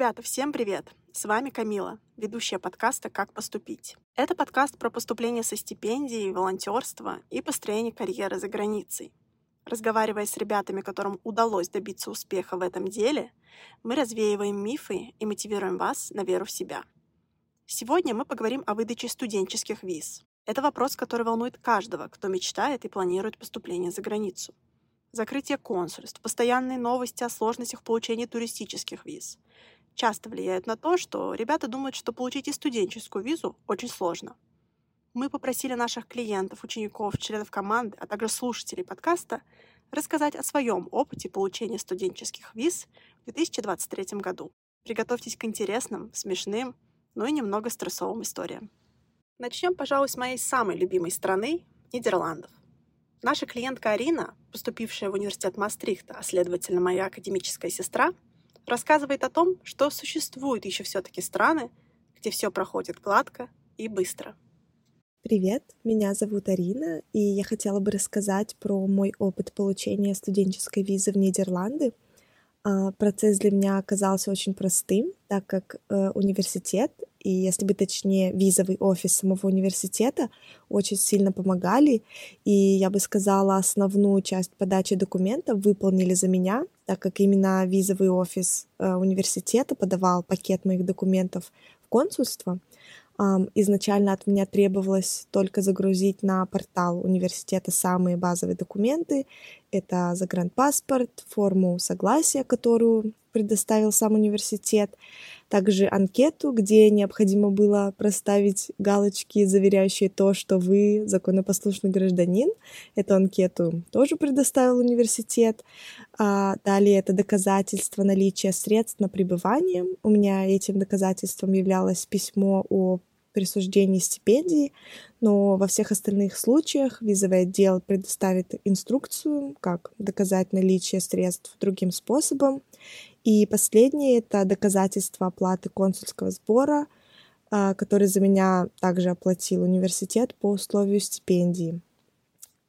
Ребята, всем привет! С вами Камила, ведущая подкаста «Как поступить». Это подкаст про поступление со стипендией, волонтерство и построение карьеры за границей. Разговаривая с ребятами, которым удалось добиться успеха в этом деле, мы развеиваем мифы и мотивируем вас на веру в себя. Сегодня мы поговорим о выдаче студенческих виз. Это вопрос, который волнует каждого, кто мечтает и планирует поступление за границу. Закрытие консульств, постоянные новости о сложностях получения туристических виз часто влияют на то, что ребята думают, что получить и студенческую визу очень сложно. Мы попросили наших клиентов, учеников, членов команды, а также слушателей подкаста рассказать о своем опыте получения студенческих виз в 2023 году. Приготовьтесь к интересным, смешным, но и немного стрессовым историям. Начнем, пожалуй, с моей самой любимой страны — Нидерландов. Наша клиентка Арина, поступившая в университет Мастрихта, а следовательно моя академическая сестра, рассказывает о том, что существуют еще все-таки страны, где все проходит гладко и быстро. Привет, меня зовут Арина, и я хотела бы рассказать про мой опыт получения студенческой визы в Нидерланды. А, процесс для меня оказался очень простым, так как э, университет и, если бы точнее, визовый офис самого университета очень сильно помогали. И я бы сказала, основную часть подачи документов выполнили за меня, так как именно визовый офис э, университета подавал пакет моих документов в консульство. Изначально от меня требовалось только загрузить на портал университета самые базовые документы. Это загранпаспорт, форму согласия, которую предоставил сам университет, также анкету, где необходимо было проставить галочки, заверяющие то, что вы законопослушный гражданин. Эту анкету тоже предоставил университет. А далее это доказательство наличия средств на пребывание. У меня этим доказательством являлось письмо о присуждении стипендии, но во всех остальных случаях визовый отдел предоставит инструкцию, как доказать наличие средств другим способом. И последнее — это доказательство оплаты консульского сбора, а, который за меня также оплатил университет по условию стипендии.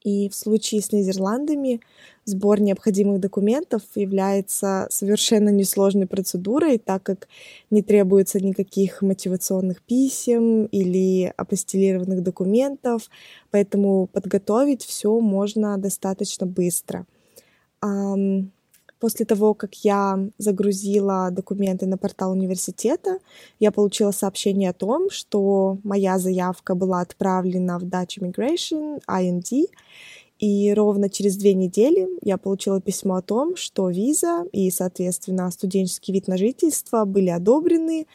И в случае с Нидерландами сбор необходимых документов является совершенно несложной процедурой, так как не требуется никаких мотивационных писем или апостилированных документов, поэтому подготовить все можно достаточно быстро. После того, как я загрузила документы на портал университета, я получила сообщение о том, что моя заявка была отправлена в Dutch Immigration, IND, и ровно через две недели я получила письмо о том, что виза и, соответственно, студенческий вид на жительство были одобрены,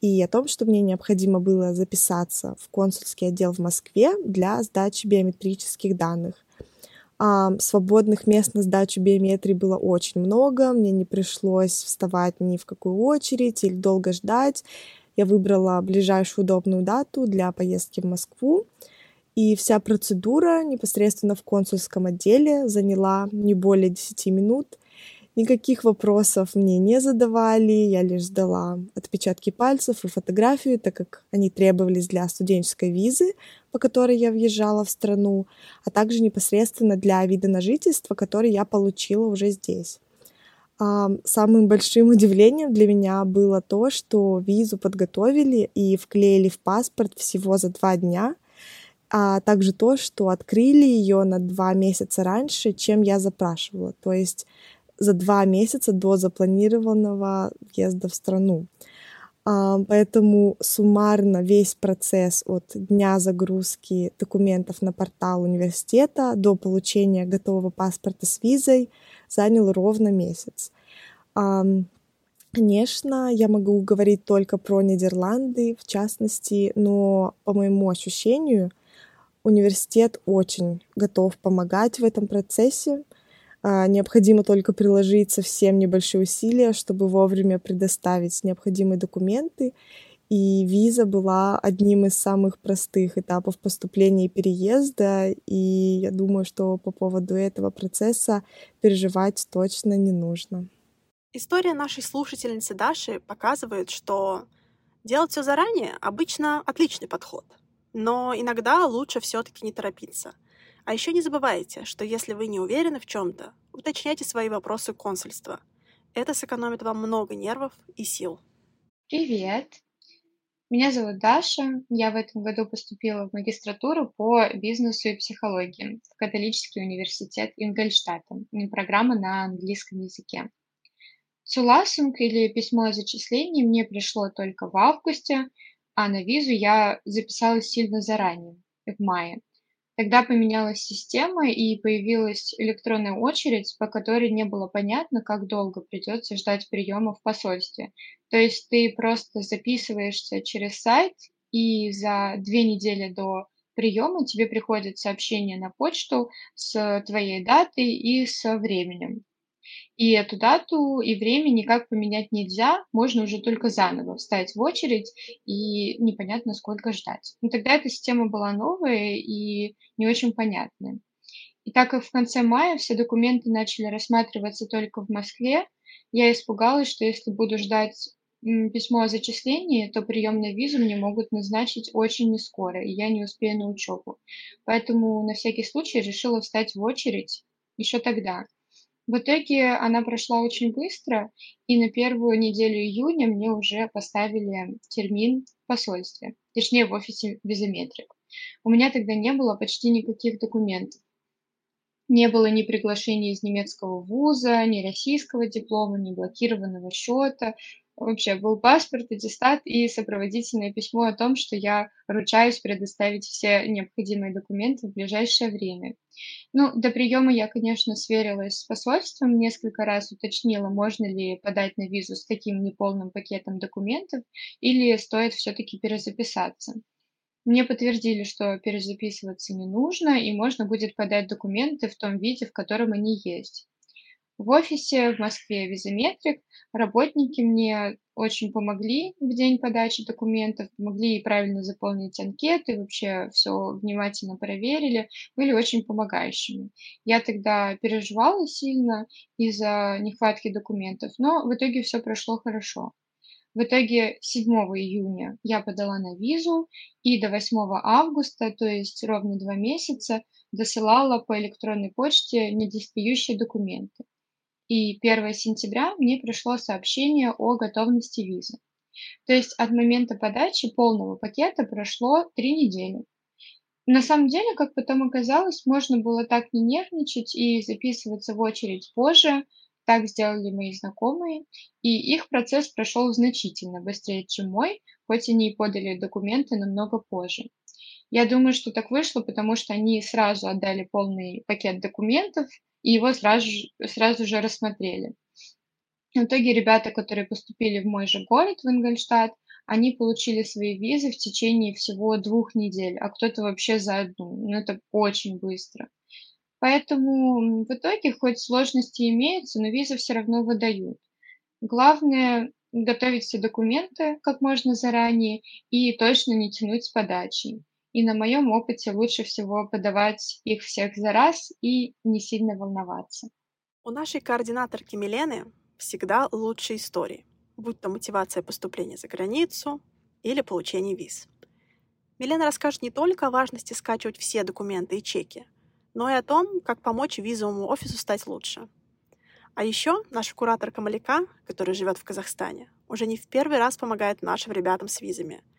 и о том, что мне необходимо было записаться в консульский отдел в Москве для сдачи биометрических данных. А, свободных мест на сдачу биометрии было очень много, мне не пришлось вставать ни в какую очередь или долго ждать. Я выбрала ближайшую удобную дату для поездки в Москву. И вся процедура непосредственно в консульском отделе заняла не более 10 минут. Никаких вопросов мне не задавали, я лишь сдала отпечатки пальцев и фотографию, так как они требовались для студенческой визы, по которой я въезжала в страну, а также непосредственно для вида на жительство, который я получила уже здесь. А самым большим удивлением для меня было то, что визу подготовили и вклеили в паспорт всего за два дня, а также то, что открыли ее на два месяца раньше, чем я запрашивала. То есть за два месяца до запланированного въезда в страну. А, поэтому суммарно весь процесс от дня загрузки документов на портал университета до получения готового паспорта с визой занял ровно месяц. Конечно, я могу говорить только про Нидерланды, в частности, но по моему ощущению, университет очень готов помогать в этом процессе. А, необходимо только приложить совсем небольшие усилия, чтобы вовремя предоставить необходимые документы. И виза была одним из самых простых этапов поступления и переезда. И я думаю, что по поводу этого процесса переживать точно не нужно. История нашей слушательницы Даши показывает, что делать все заранее обычно отличный подход. Но иногда лучше все-таки не торопиться — а еще не забывайте, что если вы не уверены в чем-то, уточняйте свои вопросы консульства. Это сэкономит вам много нервов и сил. Привет! Меня зовут Даша. Я в этом году поступила в магистратуру по бизнесу и психологии в католический университет Ингольштата. Программа на английском языке. Цуласинг или письмо о зачислении мне пришло только в августе, а на визу я записалась сильно заранее, в мае. Тогда поменялась система и появилась электронная очередь, по которой не было понятно, как долго придется ждать приема в посольстве. То есть ты просто записываешься через сайт, и за две недели до приема тебе приходит сообщение на почту с твоей датой и со временем. И эту дату и время никак поменять нельзя, можно уже только заново встать в очередь и непонятно сколько ждать. Но тогда эта система была новая и не очень понятная. И так как в конце мая все документы начали рассматриваться только в Москве, я испугалась, что если буду ждать письмо о зачислении, то прием визу мне могут назначить очень не скоро, и я не успею на учебу. Поэтому на всякий случай решила встать в очередь еще тогда. В итоге она прошла очень быстро, и на первую неделю июня мне уже поставили термин в посольстве, точнее в офисе Визометрик. У меня тогда не было почти никаких документов. Не было ни приглашения из немецкого вуза, ни российского диплома, ни блокированного счета, Вообще был паспорт, аттестат и сопроводительное письмо о том, что я ручаюсь предоставить все необходимые документы в ближайшее время. Ну, до приема я, конечно, сверилась с посольством, несколько раз уточнила, можно ли подать на визу с таким неполным пакетом документов или стоит все-таки перезаписаться. Мне подтвердили, что перезаписываться не нужно, и можно будет подать документы в том виде, в котором они есть. В офисе в Москве Визометрик работники мне очень помогли в день подачи документов, помогли правильно заполнить анкеты, вообще все внимательно проверили, были очень помогающими. Я тогда переживала сильно из-за нехватки документов, но в итоге все прошло хорошо. В итоге 7 июня я подала на визу и до 8 августа, то есть ровно два месяца, досылала по электронной почте недостающие документы и 1 сентября мне пришло сообщение о готовности визы. То есть от момента подачи полного пакета прошло три недели. На самом деле, как потом оказалось, можно было так не нервничать и записываться в очередь позже. Так сделали мои знакомые, и их процесс прошел значительно быстрее, чем мой, хоть они и подали документы намного позже. Я думаю, что так вышло, потому что они сразу отдали полный пакет документов, и его сразу, сразу же рассмотрели. В итоге ребята, которые поступили в мой же город, в Ингольштадт, они получили свои визы в течение всего двух недель, а кто-то вообще за одну. Ну, это очень быстро. Поэтому в итоге хоть сложности имеются, но визы все равно выдают. Главное готовить все документы как можно заранее и точно не тянуть с подачей. И на моем опыте лучше всего подавать их всех за раз и не сильно волноваться. У нашей координаторки Милены всегда лучшие истории, будь то мотивация поступления за границу или получение виз. Милена расскажет не только о важности скачивать все документы и чеки, но и о том, как помочь визовому офису стать лучше. А еще наша кураторка Маляка, которая живет в Казахстане, уже не в первый раз помогает нашим ребятам с визами –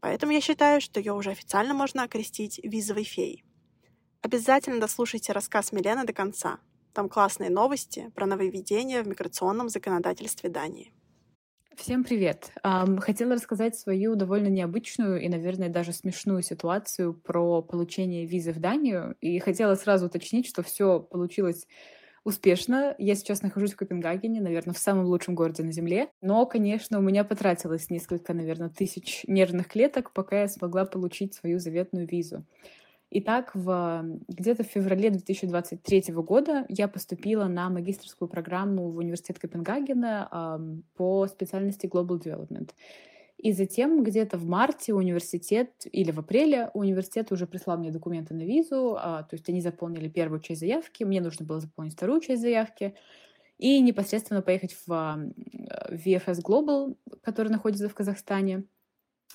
Поэтому я считаю, что ее уже официально можно окрестить визовой феей. Обязательно дослушайте рассказ Милены до конца. Там классные новости про нововведения в миграционном законодательстве Дании. Всем привет! Хотела рассказать свою довольно необычную и, наверное, даже смешную ситуацию про получение визы в Данию. И хотела сразу уточнить, что все получилось успешно. Я сейчас нахожусь в Копенгагене, наверное, в самом лучшем городе на Земле. Но, конечно, у меня потратилось несколько, наверное, тысяч нервных клеток, пока я смогла получить свою заветную визу. Итак, в, где-то в феврале 2023 года я поступила на магистрскую программу в университет Копенгагена э, по специальности Global Development. И затем где-то в марте университет, или в апреле университет уже прислал мне документы на визу, а, то есть они заполнили первую часть заявки, мне нужно было заполнить вторую часть заявки, и непосредственно поехать в VFS Global, который находится в Казахстане,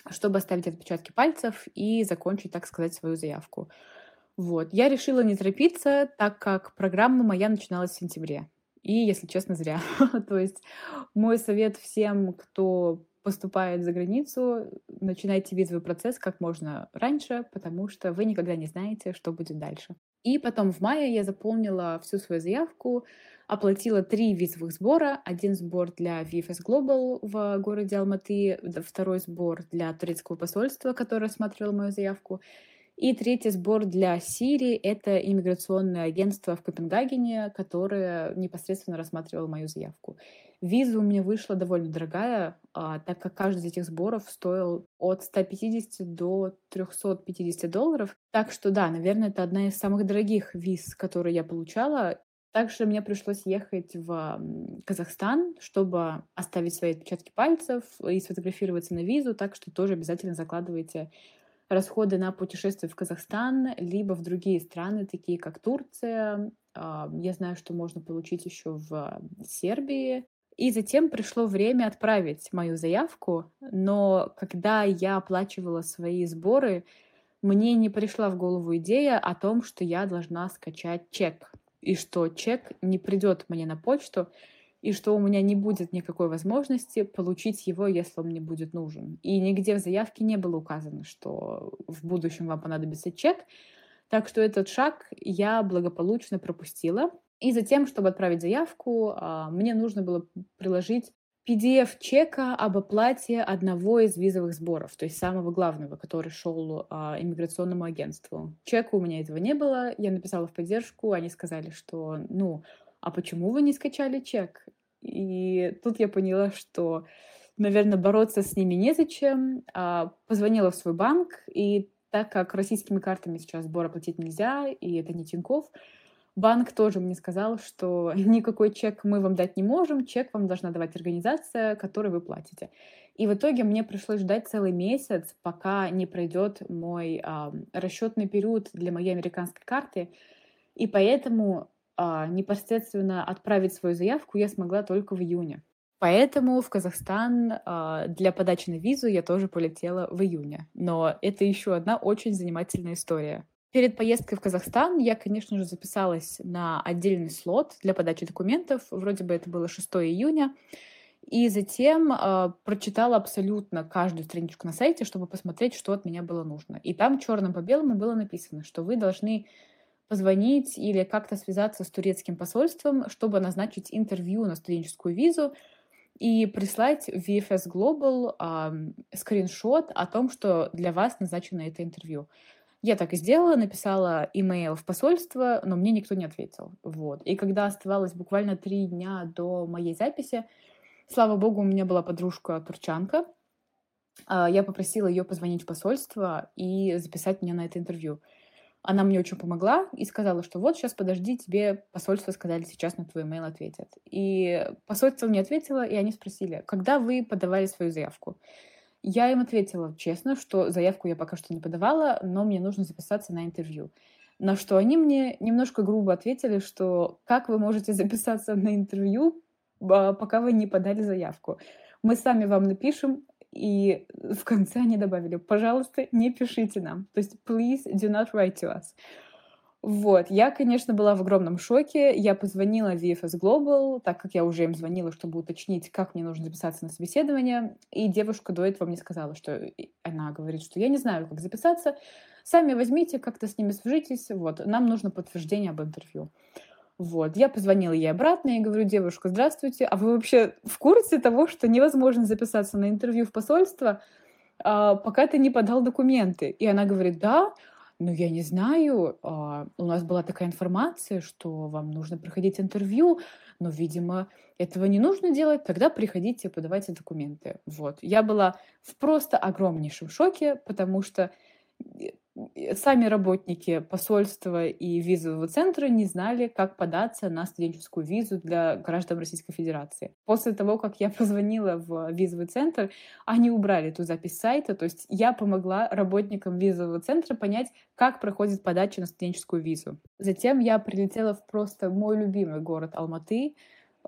чтобы оставить отпечатки пальцев и закончить, так сказать, свою заявку. Вот. Я решила не торопиться, так как программа моя начиналась в сентябре. И, если честно, зря. То есть мой совет всем, кто поступает за границу, начинайте визовый процесс как можно раньше, потому что вы никогда не знаете, что будет дальше. И потом в мае я заполнила всю свою заявку, оплатила три визовых сбора. Один сбор для VFS Global в городе Алматы, второй сбор для турецкого посольства, которое рассматривало мою заявку, и третий сбор для Сирии — это иммиграционное агентство в Копенгагене, которое непосредственно рассматривало мою заявку. Виза у меня вышла довольно дорогая, а, так как каждый из этих сборов стоил от 150 до 350 долларов. Так что да, наверное, это одна из самых дорогих виз, которые я получала. Также мне пришлось ехать в Казахстан, чтобы оставить свои отпечатки пальцев и сфотографироваться на визу, так что тоже обязательно закладывайте расходы на путешествия в Казахстан, либо в другие страны, такие как Турция. А, я знаю, что можно получить еще в Сербии. И затем пришло время отправить мою заявку, но когда я оплачивала свои сборы, мне не пришла в голову идея о том, что я должна скачать чек, и что чек не придет мне на почту, и что у меня не будет никакой возможности получить его, если он мне будет нужен. И нигде в заявке не было указано, что в будущем вам понадобится чек. Так что этот шаг я благополучно пропустила. И затем, чтобы отправить заявку, а, мне нужно было приложить PDF чека об оплате одного из визовых сборов, то есть самого главного, который шел а, иммиграционному агентству. Чека у меня этого не было, я написала в поддержку, они сказали, что, ну, а почему вы не скачали чек? И тут я поняла, что, наверное, бороться с ними незачем. А, позвонила в свой банк, и так как российскими картами сейчас сбор оплатить нельзя, и это не Тинькофф, банк тоже мне сказал, что никакой чек мы вам дать не можем, чек вам должна давать организация, которой вы платите. И в итоге мне пришлось ждать целый месяц, пока не пройдет мой а, расчетный период для моей американской карты. И поэтому а, непосредственно отправить свою заявку я смогла только в июне. Поэтому в Казахстан а, для подачи на визу я тоже полетела в июне. Но это еще одна очень занимательная история. Перед поездкой в Казахстан я, конечно же, записалась на отдельный слот для подачи документов. Вроде бы это было 6 июня. И затем э, прочитала абсолютно каждую страничку на сайте, чтобы посмотреть, что от меня было нужно. И там черным по белому было написано, что вы должны позвонить или как-то связаться с турецким посольством, чтобы назначить интервью на студенческую визу и прислать в VFS Global э, скриншот о том, что для вас назначено это интервью. Я так и сделала, написала имейл в посольство, но мне никто не ответил. Вот. И когда оставалось буквально три дня до моей записи, слава богу, у меня была подружка турчанка, а, я попросила ее позвонить в посольство и записать меня на это интервью. Она мне очень помогла и сказала, что вот сейчас подожди, тебе посольство сказали, сейчас на твой имейл ответят. И посольство мне ответило, и они спросили, когда вы подавали свою заявку? Я им ответила честно, что заявку я пока что не подавала, но мне нужно записаться на интервью. На что они мне немножко грубо ответили, что как вы можете записаться на интервью, а, пока вы не подали заявку. Мы сами вам напишем, и в конце они добавили, пожалуйста, не пишите нам. То есть, please do not write to us. Вот, я, конечно, была в огромном шоке. Я позвонила в VFS Global, так как я уже им звонила, чтобы уточнить, как мне нужно записаться на собеседование. И девушка до этого мне сказала, что она говорит, что я не знаю, как записаться. Сами возьмите, как-то с ними свяжитесь. Вот, нам нужно подтверждение об интервью. Вот, я позвонила ей обратно и говорю, девушка, здравствуйте, а вы вообще в курсе того, что невозможно записаться на интервью в посольство, а, пока ты не подал документы? И она говорит, да, ну, я не знаю, а, у нас была такая информация, что вам нужно проходить интервью, но, видимо, этого не нужно делать, тогда приходите, подавайте документы. Вот. Я была в просто огромнейшем шоке, потому что сами работники посольства и визового центра не знали, как податься на студенческую визу для граждан Российской Федерации. После того, как я позвонила в визовый центр, они убрали эту запись сайта, то есть я помогла работникам визового центра понять, как проходит подача на студенческую визу. Затем я прилетела в просто мой любимый город Алматы,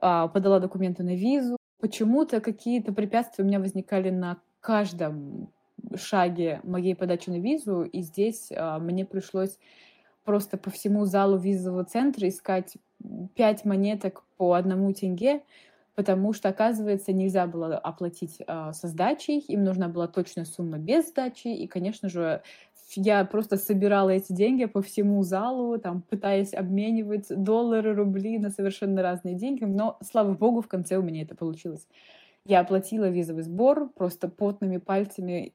а, подала документы на визу. Почему-то какие-то препятствия у меня возникали на каждом шаге моей подачи на визу, и здесь а, мне пришлось просто по всему залу визового центра искать пять монеток по одному тенге, потому что, оказывается, нельзя было оплатить э, со сдачей, им нужна была точная сумма без сдачи, и, конечно же, я просто собирала эти деньги по всему залу, там, пытаясь обменивать доллары, рубли на совершенно разные деньги, но, слава богу, в конце у меня это получилось. Я оплатила визовый сбор, просто потными пальцами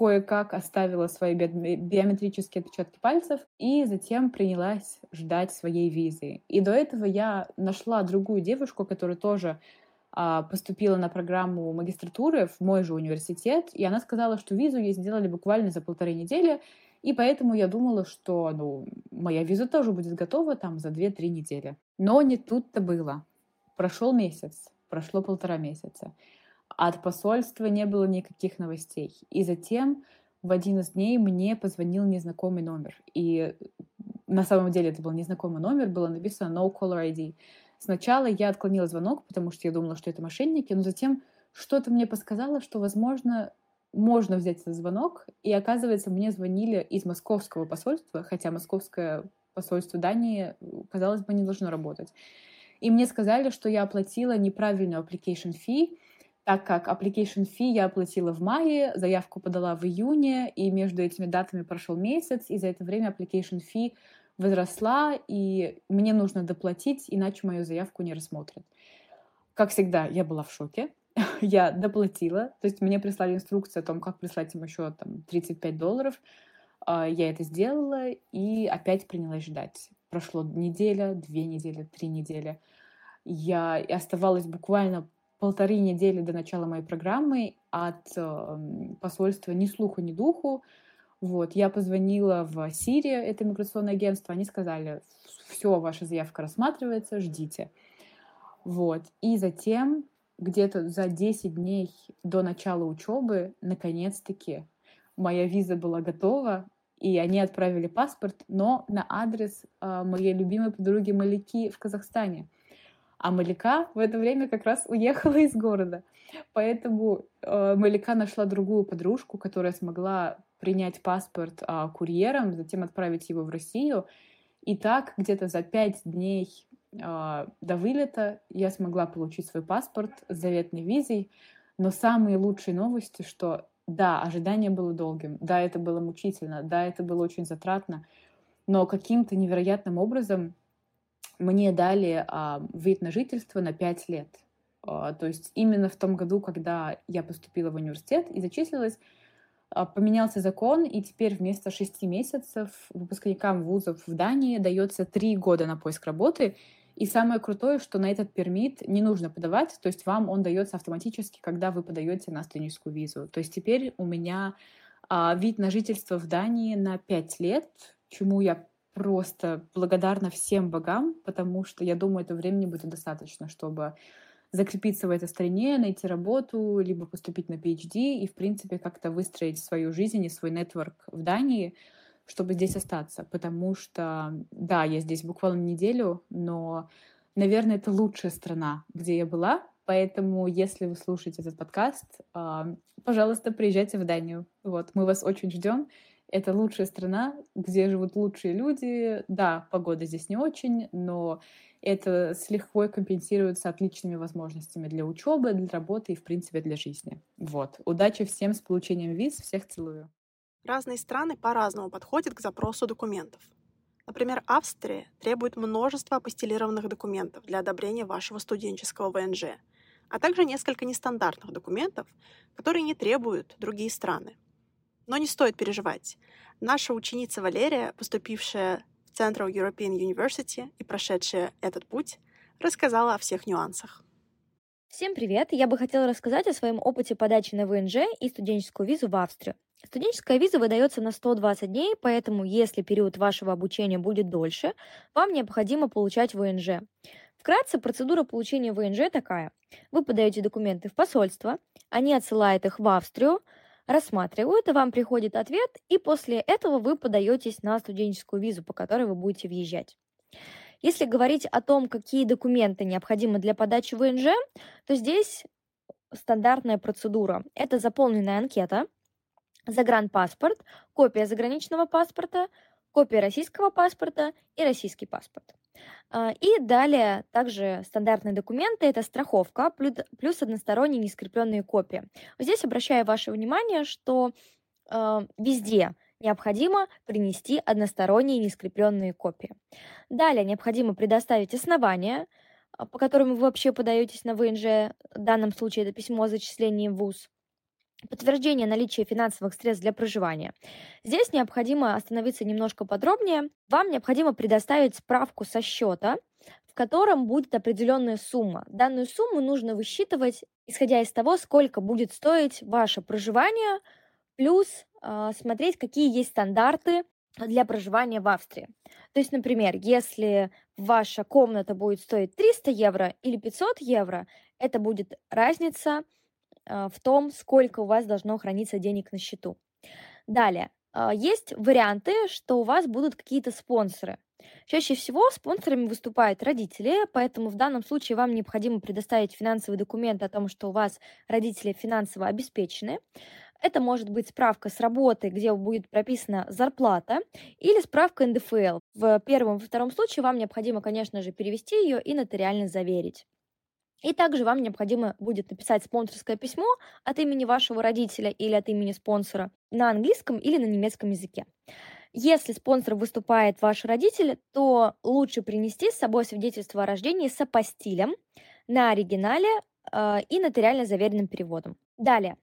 кое-как оставила свои биометрические отпечатки пальцев и затем принялась ждать своей визы. И до этого я нашла другую девушку, которая тоже а, поступила на программу магистратуры в мой же университет, и она сказала, что визу ей сделали буквально за полторы недели, и поэтому я думала, что ну, моя виза тоже будет готова там за 2-3 недели. Но не тут-то было. Прошел месяц, прошло полтора месяца. От посольства не было никаких новостей. И затем в один из дней мне позвонил незнакомый номер. И на самом деле это был незнакомый номер, было написано no caller ID. Сначала я отклонила звонок, потому что я думала, что это мошенники, но затем что-то мне подсказало, что, возможно, можно взять этот звонок, и оказывается, мне звонили из московского посольства, хотя московское посольство Дании, казалось бы, не должно работать. И мне сказали, что я оплатила неправильную application fee, так как application fee я оплатила в мае, заявку подала в июне, и между этими датами прошел месяц, и за это время application fee возросла, и мне нужно доплатить, иначе мою заявку не рассмотрят. Как всегда, я была в шоке. я доплатила, то есть мне прислали инструкцию о том, как прислать им еще там, 35 долларов. А, я это сделала и опять принялась ждать. Прошло неделя, две недели, три недели. Я оставалась буквально полторы недели до начала моей программы от э, посольства ни слуху, ни духу. Вот, я позвонила в Сирию, это миграционное агентство, они сказали, все, ваша заявка рассматривается, ждите. Вот, и затем где-то за 10 дней до начала учебы, наконец-таки, моя виза была готова, и они отправили паспорт, но на адрес э, моей любимой подруги Малики в Казахстане. А Малика в это время как раз уехала из города. Поэтому э, Малика нашла другую подружку, которая смогла принять паспорт а, курьером, затем отправить его в Россию. И так где-то за пять дней а, до вылета я смогла получить свой паспорт с заветной визой. Но самые лучшие новости, что да, ожидание было долгим, да, это было мучительно, да, это было очень затратно, но каким-то невероятным образом мне дали а, вид на жительство на пять лет. А, то есть именно в том году, когда я поступила в университет и зачислилась, а, поменялся закон, и теперь вместо шести месяцев выпускникам вузов в Дании дается три года на поиск работы. И самое крутое, что на этот пермит не нужно подавать, то есть вам он дается автоматически, когда вы подаете на студенческую визу. То есть теперь у меня а, вид на жительство в Дании на пять лет, чему я просто благодарна всем богам, потому что я думаю, этого времени будет достаточно, чтобы закрепиться в этой стране, найти работу, либо поступить на PhD и, в принципе, как-то выстроить свою жизнь и свой нетворк в Дании, чтобы здесь остаться. Потому что, да, я здесь буквально неделю, но, наверное, это лучшая страна, где я была. Поэтому, если вы слушаете этот подкаст, а, пожалуйста, приезжайте в Данию. Вот, мы вас очень ждем. Это лучшая страна, где живут лучшие люди. Да, погода здесь не очень, но это с лихвой компенсируется отличными возможностями для учебы, для работы и, в принципе, для жизни. Вот. Удачи всем с получением виз. Всех целую. Разные страны по-разному подходят к запросу документов. Например, Австрия требует множества апостилированных документов для одобрения вашего студенческого ВНЖ, а также несколько нестандартных документов, которые не требуют другие страны. Но не стоит переживать. Наша ученица Валерия, поступившая Central European University и прошедшая этот путь, рассказала о всех нюансах. Всем привет! Я бы хотела рассказать о своем опыте подачи на ВНЖ и студенческую визу в Австрию. Студенческая виза выдается на 120 дней, поэтому если период вашего обучения будет дольше, вам необходимо получать ВНЖ. Вкратце, процедура получения ВНЖ такая. Вы подаете документы в посольство, они отсылают их в Австрию, рассматривают, и вам приходит ответ, и после этого вы подаетесь на студенческую визу, по которой вы будете въезжать. Если говорить о том, какие документы необходимы для подачи ВНЖ, то здесь стандартная процедура. Это заполненная анкета, загранпаспорт, копия заграничного паспорта, копия российского паспорта и российский паспорт. А, и далее также стандартные документы– это страховка плюс односторонние нескрепленные копии. Здесь обращаю ваше внимание, что э, везде необходимо принести односторонние нескрепленные копии. Далее необходимо предоставить основания, а, по которым вы вообще подаетесь на ВНЖ, в данном случае это письмо о зачислении в ВУЗ, подтверждение наличия финансовых средств для проживания. Здесь необходимо остановиться немножко подробнее. Вам необходимо предоставить справку со счета, в котором будет определенная сумма. Данную сумму нужно высчитывать, исходя из того, сколько будет стоить ваше проживание, плюс э, смотреть, какие есть стандарты для проживания в Австрии. То есть, например, если ваша комната будет стоить 300 евро или 500 евро, это будет разница в том, сколько у вас должно храниться денег на счету. Далее, а, есть варианты, что у вас будут какие-то спонсоры. Чаще всего спонсорами выступают родители, поэтому в данном случае вам необходимо предоставить финансовый документ о том, что у вас родители финансово обеспечены. Это может быть справка с работы, где будет прописана зарплата, или справка НДФЛ. В первом и втором случае вам необходимо, конечно же, перевести ее и нотариально заверить. И также вам необходимо будет написать спонсорское письмо от имени вашего родителя или от имени спонсора на английском или на немецком языке. Если спонсор выступает ваш родитель, то лучше принести с собой свидетельство о рождении с апостилем на оригинале э, и нотариально заверенным переводом. Далее,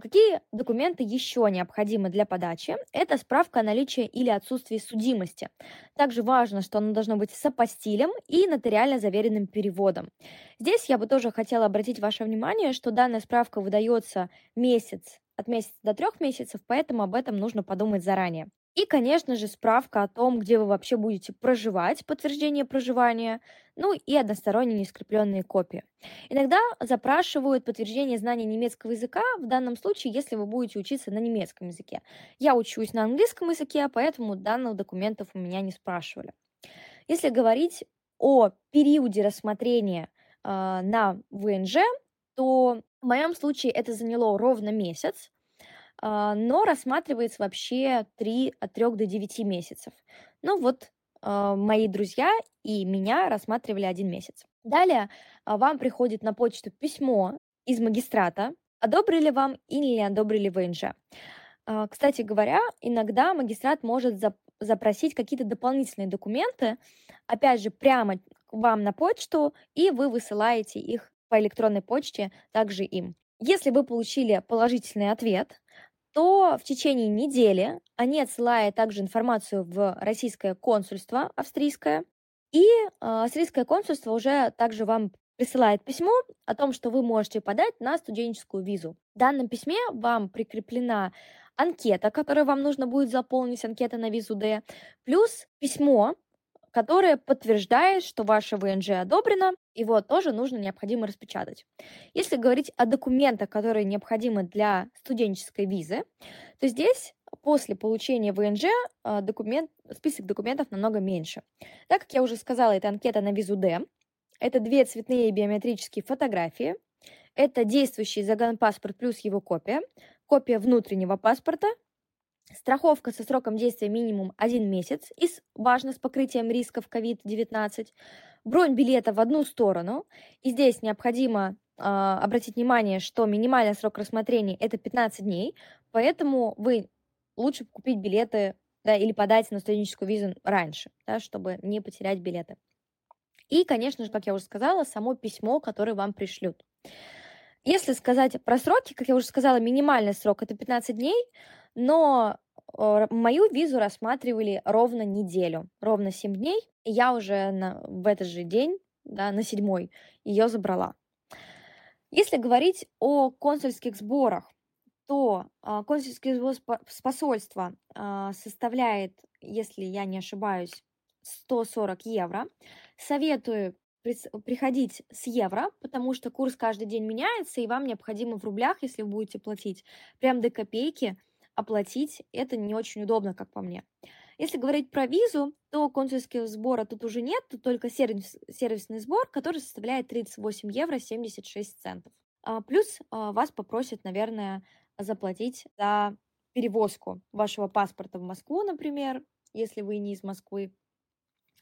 какие документы еще необходимы для подачи? Это справка о наличии или отсутствии судимости. Также важно, что оно должно быть с апостилем и нотариально заверенным переводом. Здесь я бы тоже хотела обратить ваше внимание, что данная справка выдается месяц от месяца до трех месяцев, поэтому об этом нужно подумать заранее. И, конечно же, справка о том, где вы вообще будете проживать, подтверждение проживания, ну и односторонние нескрепленные копии. Иногда запрашивают подтверждение знания немецкого языка, в данном случае, если вы будете учиться на немецком языке. Я учусь на английском языке, поэтому данных документов у меня не спрашивали. Если говорить о периоде рассмотрения э, на ВНЖ, то в моем случае это заняло ровно месяц. А, но рассматривается вообще 3, от 3 до 9 месяцев. Ну вот мои друзья и меня рассматривали один месяц. Далее а, вам приходит на почту письмо из магистрата, одобрили вам или не одобрили ВНЖ. Кстати говоря, иногда магистрат может запросить какие-то дополнительные документы, опять же, прямо вам на почту, и вы высылаете их по электронной почте также им. Если вы получили положительный ответ, то в течение недели они отсылают также информацию в российское консульство австрийское, и э, австрийское консульство уже также вам присылает письмо о том, что вы можете подать на студенческую визу. В данном письме вам прикреплена анкета, которую вам нужно будет заполнить, анкета на визу D, плюс письмо, которое подтверждает, что ваше ВНЖ одобрено, его тоже нужно необходимо распечатать. Если говорить о документах, которые необходимы для студенческой визы, то здесь после получения ВНЖ а, документ, список документов намного меньше. Так как я уже сказала, это анкета на визу D, это две цветные биометрические фотографии, это действующий загранпаспорт плюс его копия, копия внутреннего паспорта Страховка со сроком действия минимум один месяц, и важно с покрытием рисков COVID-19. Бронь билета в одну сторону. И здесь необходимо э, обратить внимание, что минимальный срок рассмотрения это 15 дней, поэтому вы лучше купить билеты да, или подать на студенческую визу раньше, да, чтобы не потерять билеты. И, конечно же, как я уже сказала, само письмо, которое вам пришлют. Если сказать про сроки, как я уже сказала, минимальный срок это 15 дней, но мою визу рассматривали ровно неделю, ровно 7 дней, и я уже на, в этот же день, да, на седьмой, ее забрала. Если говорить о консульских сборах, то а, консульский сбор посольства а, составляет, если я не ошибаюсь, 140 евро. Советую приходить с евро, потому что курс каждый день меняется, и вам необходимо в рублях, если вы будете платить, прям до копейки оплатить. Это не очень удобно, как по мне. Если говорить про визу, то консульского сбора тут уже нет, тут только сервис, сервисный сбор, который составляет 38 евро 76 центов. А, плюс а, вас попросят, наверное, заплатить за перевозку вашего паспорта в Москву, например, если вы не из Москвы,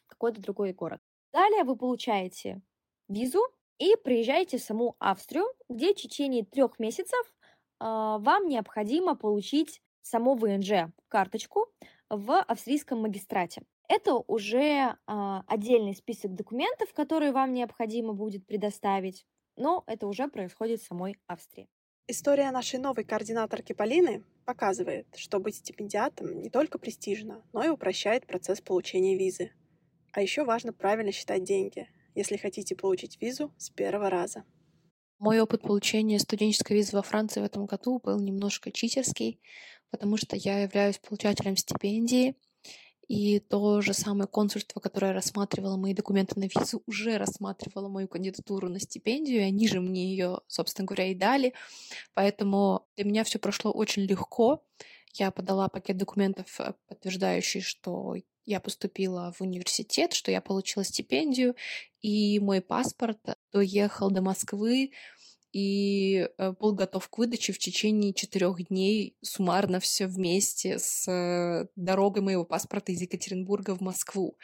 какой-то другой город. Далее вы получаете визу и приезжаете в саму Австрию, где в течение трех месяцев э, вам необходимо получить само ВНЖ, карточку в австрийском магистрате. Это уже э, отдельный список документов, которые вам необходимо будет предоставить, но это уже происходит в самой Австрии. История нашей новой координаторки Полины показывает, что быть стипендиатом не только престижно, но и упрощает процесс получения визы. А еще важно правильно считать деньги, если хотите получить визу с первого раза. Мой опыт получения студенческой визы во Франции в этом году был немножко читерский, потому что я являюсь получателем стипендии, и то же самое консульство, которое рассматривало мои документы на визу, уже рассматривало мою кандидатуру на стипендию, и они же мне ее, собственно говоря, и дали. Поэтому для меня все прошло очень легко. Я подала пакет документов, э, подтверждающий, что я поступила в университет, что я получила стипендию, и мой паспорт доехал до Москвы и э, был готов к выдаче в течение четырех дней суммарно все вместе с э, дорогой моего паспорта из Екатеринбурга в Москву.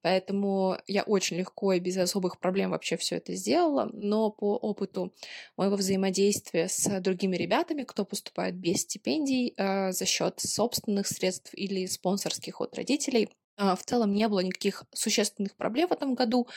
Поэтому я очень легко и без особых проблем вообще все это сделала, но по опыту моего взаимодействия с другими ребятами, кто поступает без стипендий э, за счет собственных средств или спонсорских от родителей, в целом не было никаких существенных проблем в этом году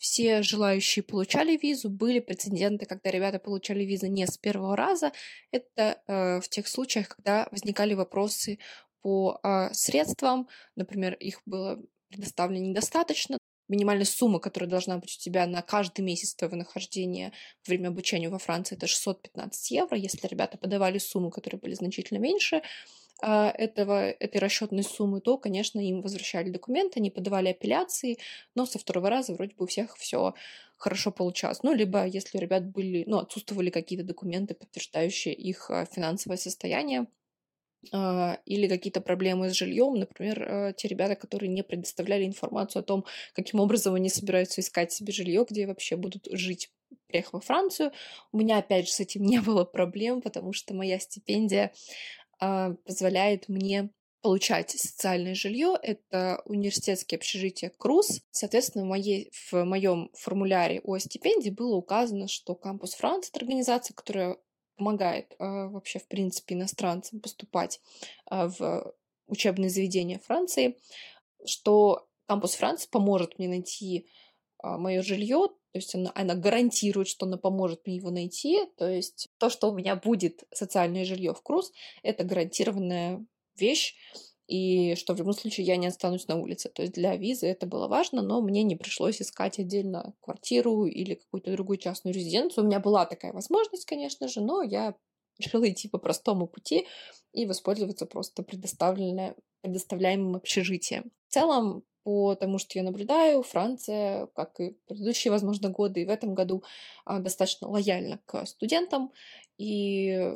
все желающие получали визу. Были прецеденты, когда ребята получали визу не с первого раза. Это э, в тех случаях, когда возникали вопросы по э, средствам, например, их было предоставлено недостаточно, минимальная сумма, которая должна быть у тебя на каждый месяц твоего нахождения во время обучения во Франции, это 615 евро. Если ребята подавали сумму, которые были значительно меньше, а, этого, этой расчетной суммы, то, конечно, им возвращали документы, они подавали апелляции, но со второго раза вроде бы у всех все хорошо получалось. Ну, либо если у ребят были, ну, отсутствовали какие-то документы, подтверждающие их а, финансовое состояние, или какие-то проблемы с жильем, например, те ребята, которые не предоставляли информацию о том, каким образом они собираются искать себе жилье, где вообще будут жить приехав во Францию. У меня, опять же, с этим не было проблем, потому что моя стипендия а, позволяет мне получать социальное жилье. Это университетское общежитие КРУЗ. Соответственно, в, моей, в моем формуляре о стипендии было указано, что Кампус Франц — это организация, которая помогает э, вообще, в принципе, иностранцам поступать э, в учебные заведения Франции, что Кампус Франц поможет мне найти э, мое жилье, то есть она, она гарантирует, что она поможет мне его найти. То есть то, что у меня будет социальное жилье в Круз, это гарантированная вещь, и что в любом случае я не останусь на улице. То есть для визы это было важно, но мне не пришлось искать отдельно квартиру или какую-то другую частную резиденцию. У меня была такая возможность, конечно же, но я решила идти по простому пути и воспользоваться просто предоставленным общежитием. В целом, по тому, что я наблюдаю, Франция, как и предыдущие, возможно, годы, и в этом году а, достаточно лояльна к студентам, и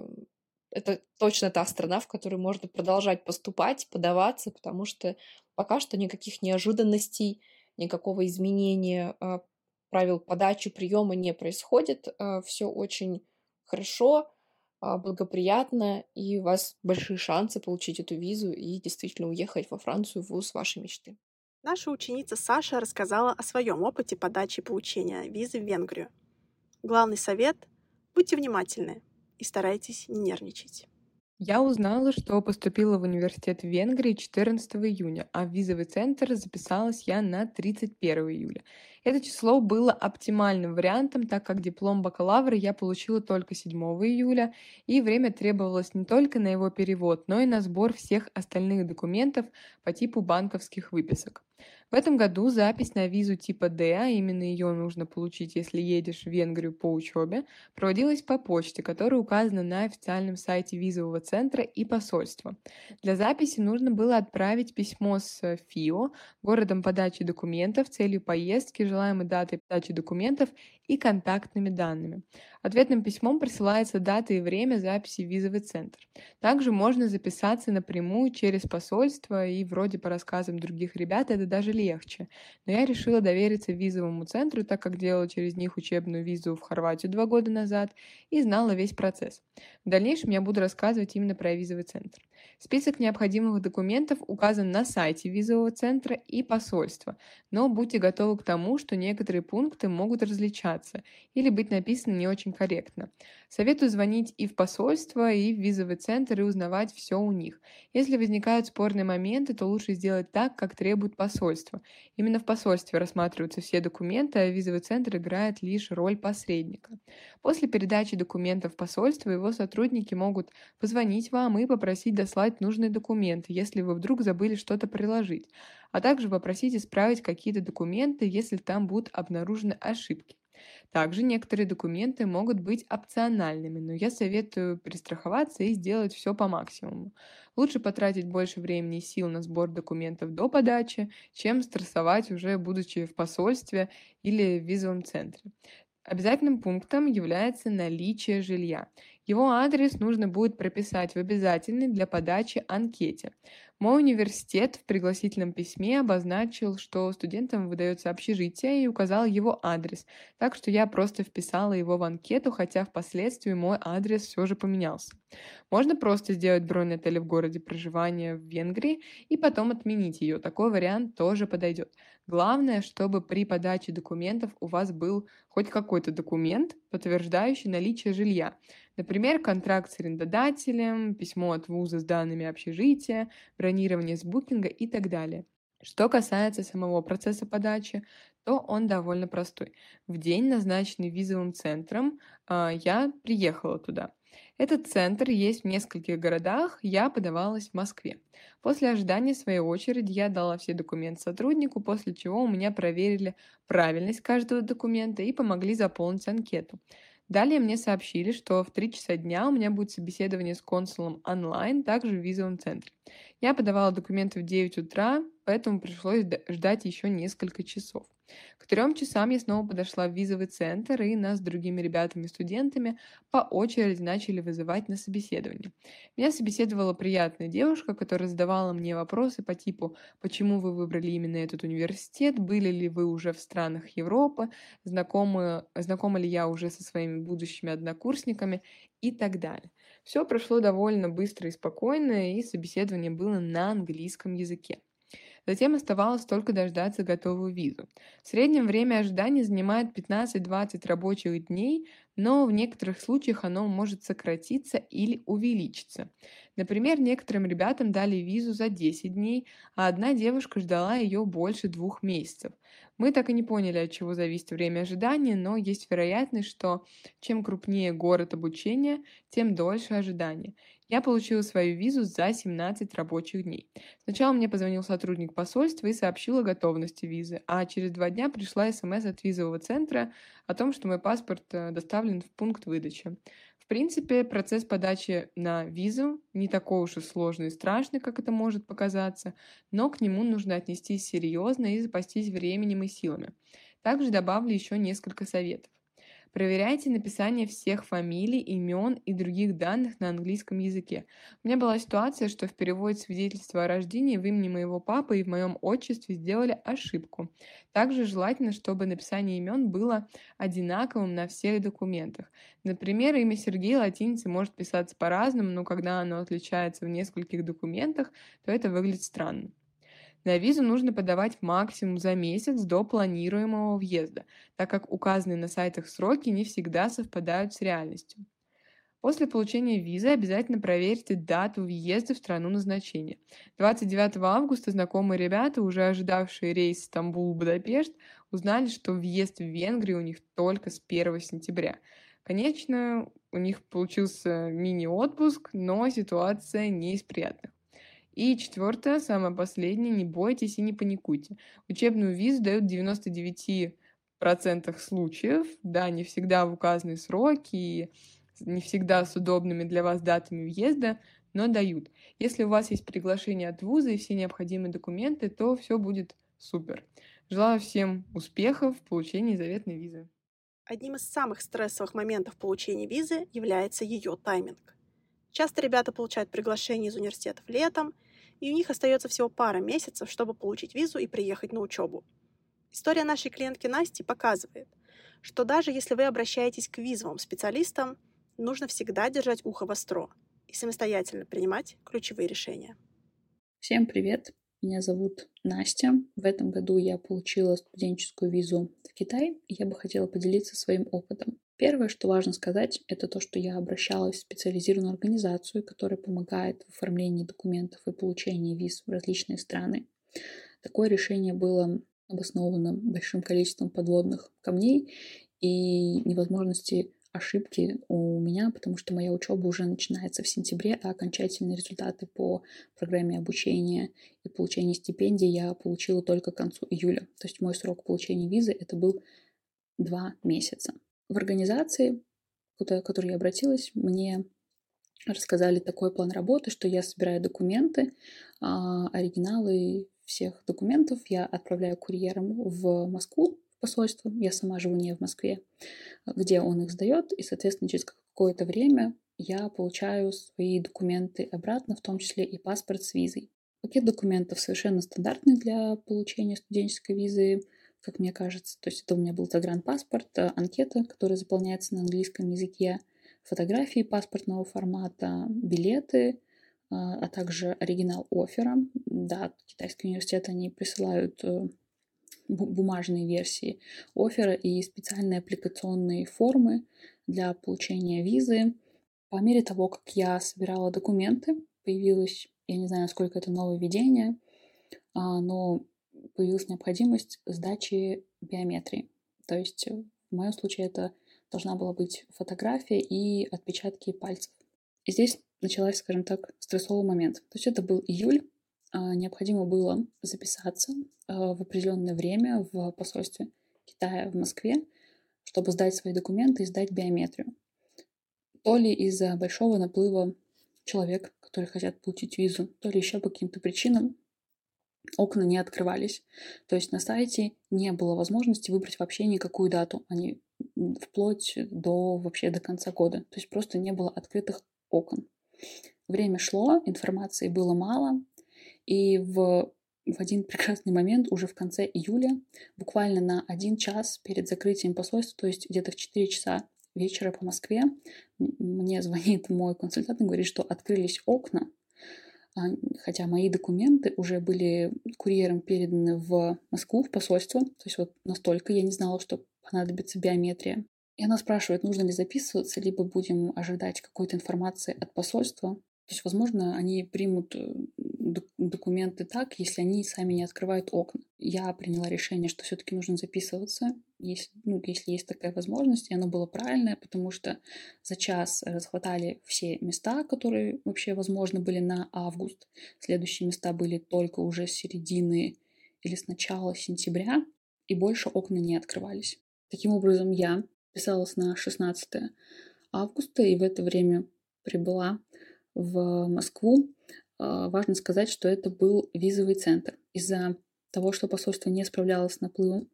это точно та страна, в которую можно продолжать поступать, подаваться, потому что пока что никаких неожиданностей, никакого изменения а, правил подачи, приема не происходит. А, Все очень хорошо, благоприятно, и у вас большие шансы получить эту визу и действительно уехать во Францию в вуз вашей мечты. Наша ученица Саша рассказала о своем опыте подачи и получения визы в Венгрию. Главный совет – будьте внимательны и старайтесь не нервничать. Я узнала, что поступила в университет в Венгрии 14 июня, а в визовый центр записалась я на 31 июля. Это число было оптимальным вариантом, так как диплом бакалавра я получила только 7 июля, и время требовалось не только на его перевод, но и на сбор всех остальных документов по типу банковских выписок. В этом году запись на визу типа D, а именно ее нужно получить, если едешь в Венгрию по учебе, проводилась по почте, которая указана на официальном сайте визового центра и посольства. Для записи нужно было отправить письмо с ФИО, городом подачи документов, целью поездки, желаемой датой подачи документов и контактными данными. Ответным письмом присылается дата и время записи в визовый центр. Также можно записаться напрямую через посольство, и вроде по рассказам других ребят это даже легче. Но я решила довериться визовому центру, так как делала через них учебную визу в Хорватию два года назад и знала весь процесс. В дальнейшем я буду рассказывать именно про визовый центр. Список необходимых документов указан на сайте визового центра и посольства, но будьте готовы к тому, что некоторые пункты могут различаться или быть написаны не очень корректно. Советую звонить и в посольство, и в визовый центр и узнавать все у них. Если возникают спорные моменты, то лучше сделать так, как требует посольство. Именно в посольстве рассматриваются все документы, а визовый центр играет лишь роль посредника. После передачи документов в посольство его сотрудники могут позвонить вам и попросить дослать нужные документы, если вы вдруг забыли что-то приложить, а также попросить исправить какие-то документы, если там будут обнаружены ошибки. Также некоторые документы могут быть опциональными, но я советую перестраховаться и сделать все по максимуму. Лучше потратить больше времени и сил на сбор документов до подачи, чем стрессовать уже будучи в посольстве или в визовом центре. Обязательным пунктом является наличие жилья. Его адрес нужно будет прописать в обязательной для подачи анкете. Мой университет в пригласительном письме обозначил, что студентам выдается общежитие и указал его адрес, так что я просто вписала его в анкету, хотя впоследствии мой адрес все же поменялся. Можно просто сделать бронь отеля в городе проживания в Венгрии и потом отменить ее. Такой вариант тоже подойдет. Главное, чтобы при подаче документов у вас был хоть какой-то документ, подтверждающий наличие жилья. Например, контракт с арендодателем, письмо от вуза с данными общежития, бронирование с букинга и так далее. Что касается самого процесса подачи, то он довольно простой. В день, назначенный визовым центром, а, я приехала туда. Этот центр есть в нескольких городах, я подавалась в Москве. После ожидания своей очереди я дала все документы сотруднику, после чего у меня проверили правильность каждого документа и помогли заполнить анкету. Далее мне сообщили, что в 3 часа дня у меня будет собеседование с консулом онлайн, также в визовом центре. Я подавала документы в 9 утра, поэтому пришлось ждать еще несколько часов. К трем часам я снова подошла в визовый центр, и нас с другими ребятами-студентами по очереди начали вызывать на собеседование. Меня собеседовала приятная девушка, которая задавала мне вопросы по типу «Почему вы выбрали именно этот университет? Были ли вы уже в странах Европы? Знакомы, знакома ли я уже со своими будущими однокурсниками?» и так далее. Все прошло довольно быстро и спокойно, и собеседование было на английском языке. Затем оставалось только дождаться готовую визу. В среднем время ожидания занимает 15-20 рабочих дней, но в некоторых случаях оно может сократиться или увеличиться. Например, некоторым ребятам дали визу за 10 дней, а одна девушка ждала ее больше двух месяцев. Мы так и не поняли, от чего зависит время ожидания, но есть вероятность, что чем крупнее город обучения, тем дольше ожидание. Я получила свою визу за 17 рабочих дней. Сначала мне позвонил сотрудник посольства и сообщил о готовности визы, а через два дня пришла смс от визового центра о том, что мой паспорт э, доставлен в пункт выдачи. В принципе, процесс подачи на визу не такой уж и сложный и страшный, как это может показаться, но к нему нужно отнестись серьезно и запастись временем и силами. Также добавлю еще несколько советов. Проверяйте написание всех фамилий, имен и других данных на английском языке. У меня была ситуация, что в переводе свидетельства о рождении в имени моего папы и в моем отчестве сделали ошибку. Также желательно, чтобы написание имен было одинаковым на всех документах. Например, имя Сергей латиницей может писаться по-разному, но когда оно отличается в нескольких документах, то это выглядит странно. На визу нужно подавать максимум за месяц до планируемого въезда, так как указанные на сайтах сроки не всегда совпадают с реальностью. После получения визы обязательно проверьте дату въезда в страну назначения. 29 августа знакомые ребята, уже ожидавшие рейс Стамбул-Будапешт, узнали, что въезд в Венгрию у них только с 1 сентября. Конечно, у них получился мини-отпуск, но ситуация не из приятных. И четвертое, самое последнее, не бойтесь и не паникуйте. Учебную визу дают в 99% случаев, да, не всегда в указанные сроки не всегда с удобными для вас датами въезда, но дают. Если у вас есть приглашение от вуза и все необходимые документы, то все будет супер. Желаю всем успехов в получении заветной визы. Одним из самых стрессовых моментов получения визы является ее тайминг. Часто ребята получают приглашение из университетов летом, и у них остается всего пара месяцев, чтобы получить визу и приехать на учебу. История нашей клиентки Насти показывает, что даже если вы обращаетесь к визовым специалистам, нужно всегда держать ухо востро и самостоятельно принимать ключевые решения. Всем привет! Меня зовут Настя. В этом году я получила студенческую визу в Китай, и я бы хотела поделиться своим опытом. Первое, что важно сказать, это то, что я обращалась в специализированную организацию, которая помогает в оформлении документов и получении виз в различные страны. Такое решение было обосновано большим количеством подводных камней и невозможности ошибки у меня, потому что моя учеба уже начинается в сентябре, а окончательные результаты по программе обучения и получения стипендий я получила только к концу июля. То есть мой срок получения визы это был два месяца. В организации, к которой я обратилась, мне рассказали такой план работы, что я собираю документы, а, оригиналы всех документов я отправляю курьером в Москву, посольство, я сама живу не в Москве, где он их сдает, и, соответственно, через какое-то время я получаю свои документы обратно, в том числе и паспорт с визой. Пакет документов совершенно стандартный для получения студенческой визы, как мне кажется. То есть это у меня был загранпаспорт, анкета, которая заполняется на английском языке, фотографии паспортного формата, билеты, а, а также оригинал оффера. Да, китайские университеты, они присылают э, бумажные версии оффера и специальные аппликационные формы для получения визы. По мере того, как я собирала документы, появилось, я не знаю, насколько это нововведение, а, но появилась необходимость сдачи биометрии. То есть в моем случае это должна была быть фотография и отпечатки пальцев. И здесь началась, скажем так, стрессовый момент. То есть это был июль, а, необходимо было записаться а, в определенное время в посольстве Китая в Москве, чтобы сдать свои документы и сдать биометрию. То ли из-за большого наплыва человек, которые хотят получить визу, то ли еще по каким-то причинам окна не открывались. То есть на сайте не было возможности выбрать вообще никакую дату, они вплоть до вообще до конца года. То есть просто не было открытых окон. Время шло, информации было мало, и в, в один прекрасный момент, уже в конце июля, буквально на один час перед закрытием посольства, то есть где-то в 4 часа вечера по Москве, мне звонит мой консультант и говорит, что открылись окна, хотя мои документы уже были курьером переданы в Москву, в посольство. То есть вот настолько я не знала, что понадобится биометрия. И она спрашивает, нужно ли записываться, либо будем ожидать какой-то информации от посольства. То есть, возможно, они примут э, документы так, если они сами не открывают окна. Я приняла решение, что все-таки нужно записываться, если, ну, если есть такая возможность, и оно было правильное, потому что за час расхватали все места, которые вообще возможно были на август. Следующие места были только уже с середины или с начала сентября, и больше окна не открывались. Таким образом, я писалась на 16 августа, и в это время прибыла в Москву. А, важно сказать, что это был визовый центр. Из-за того, что посольство не справлялось с наплывом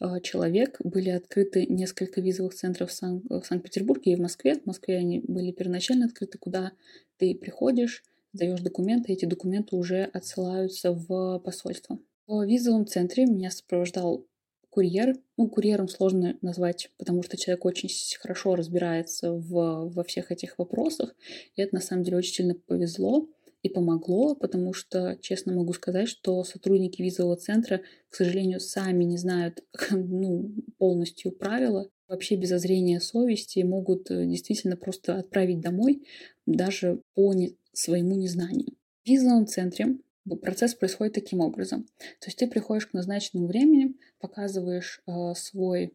а, человек, были открыты несколько визовых центров в, Сан- в Санкт-Петербурге и в Москве. В Москве они были первоначально открыты, куда ты приходишь, сдаешь документы, эти документы уже отсылаются в посольство. В визовом центре меня сопровождал курьер. Ну, курьером сложно назвать, потому что человек очень хорошо разбирается в, во всех этих вопросах. И это на самом деле очень сильно повезло и помогло, потому что, честно могу сказать, что сотрудники визового центра, к сожалению, сами не знают ну, полностью правила, вообще без озрения совести могут э, действительно просто отправить домой даже по не, своему незнанию. В визовом центре процесс происходит таким образом. То есть ты приходишь к назначенному времени, показываешь э, свой,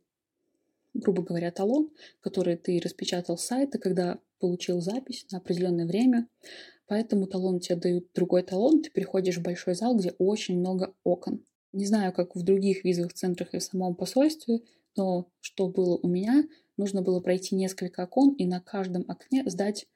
грубо говоря, талон, который ты распечатал с сайта, когда получил запись на определенное время. По этому талону тебе дают другой талон, ты приходишь в большой зал, где очень много окон. Не знаю, как в других визовых центрах и в самом посольстве, но что было у меня, нужно было пройти несколько окон и на каждом окне сдать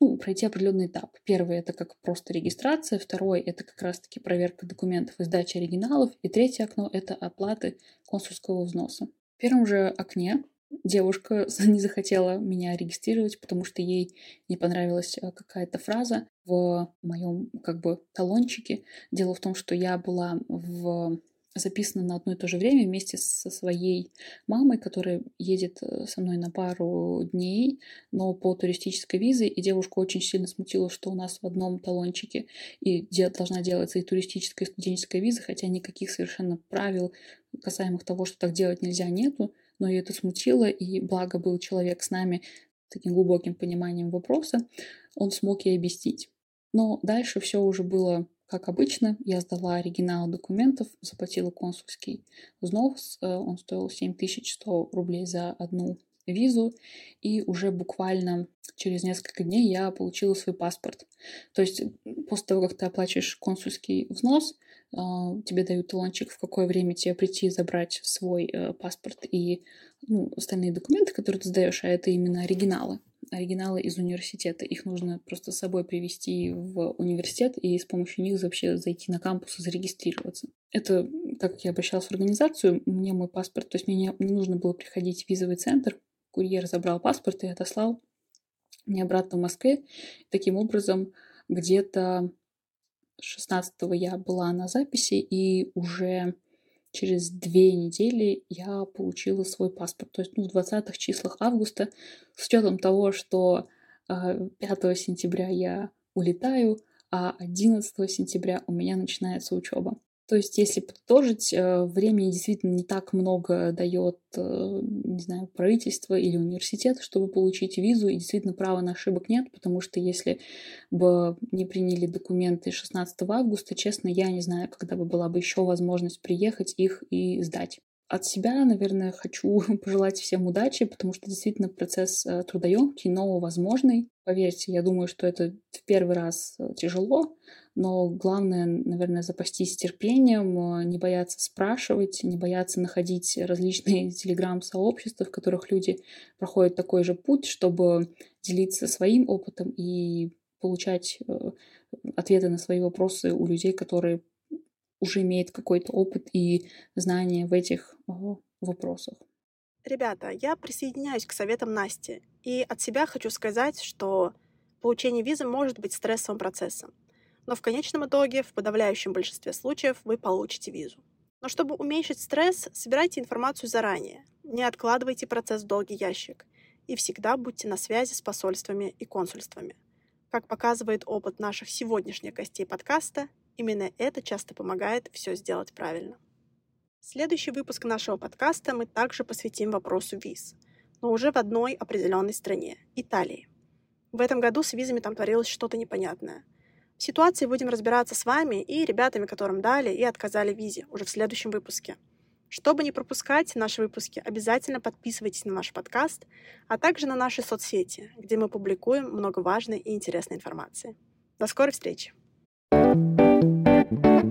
ну, пройти определенный этап. Первый — это как просто регистрация, второй — это как раз-таки проверка документов и сдача оригиналов, и третье окно — это оплаты консульского взноса. В первом же окне девушка не захотела меня регистрировать, потому что ей не понравилась э, какая-то фраза в моем как бы талончике. Дело в том, что я была в записана на одно и то же время вместе со своей мамой, которая едет э, со мной на пару дней, но по туристической визе, и девушку очень сильно смутило, что у нас в одном талончике и должна делаться и туристическая, и студенческая виза, хотя никаких совершенно правил касаемых того, что так делать нельзя, нету, но ее это смутило, и благо был человек с нами с таким глубоким пониманием вопроса, он смог ей объяснить. Но дальше все уже было как обычно, я сдала оригинал документов, заплатила консульский взнос, э, он стоил 7100 рублей за одну визу, и уже буквально через несколько дней я получила свой паспорт. То есть после того, как ты оплачиваешь консульский взнос, э, тебе дают талончик, в какое время тебе прийти забрать свой э, паспорт и ну, остальные документы, которые ты сдаешь, а это именно оригиналы оригиналы из университета. Их нужно просто с собой привести в университет и с помощью них вообще зайти на кампус и зарегистрироваться. Это, так как я обращалась в организацию, мне мой паспорт, то есть мне не, нужно было приходить в визовый центр, курьер забрал паспорт и отослал мне обратно в Москве. Таким образом, где-то 16 я была на записи, и уже через две недели я получила свой паспорт. То есть ну, в 20-х числах августа, с учетом того, что 5 а, сентября я улетаю, а 11 сентября у меня начинается учеба. То есть, если подытожить, э, времени действительно не так много дает, э, не знаю, правительство или университет, чтобы получить визу, и действительно права на ошибок нет, потому что если бы не приняли документы 16 августа, честно, я не знаю, когда бы была бы еще возможность приехать их и сдать. От себя, наверное, хочу пожелать всем удачи, потому что действительно процесс э, трудоемкий, но возможный. Поверьте, я думаю, что это в первый раз тяжело, но главное, наверное, запастись терпением, э, не бояться спрашивать, не бояться находить различные телеграм-сообщества, в которых люди проходят такой же путь, чтобы делиться своим опытом и получать э, ответы на свои вопросы у людей, которые уже имеют какой-то опыт и знания в этих вопросах. Ребята, я присоединяюсь к советам Насти. И от себя хочу сказать, что получение визы может быть стрессовым процессом но в конечном итоге, в подавляющем большинстве случаев, вы получите визу. Но чтобы уменьшить стресс, собирайте информацию заранее, не откладывайте процесс в долгий ящик и всегда будьте на связи с посольствами и консульствами. Как показывает опыт наших сегодняшних гостей подкаста, именно это часто помогает все сделать правильно. Следующий выпуск нашего подкаста мы также посвятим вопросу виз, но уже в одной определенной стране – Италии. В этом году с визами там творилось что-то непонятное – в ситуации будем разбираться с вами и ребятами, которым дали и отказали визе уже в следующем выпуске. Чтобы не пропускать наши выпуски, обязательно подписывайтесь на наш подкаст, а также на наши соцсети, где мы публикуем много важной и интересной информации. До скорой встречи! Música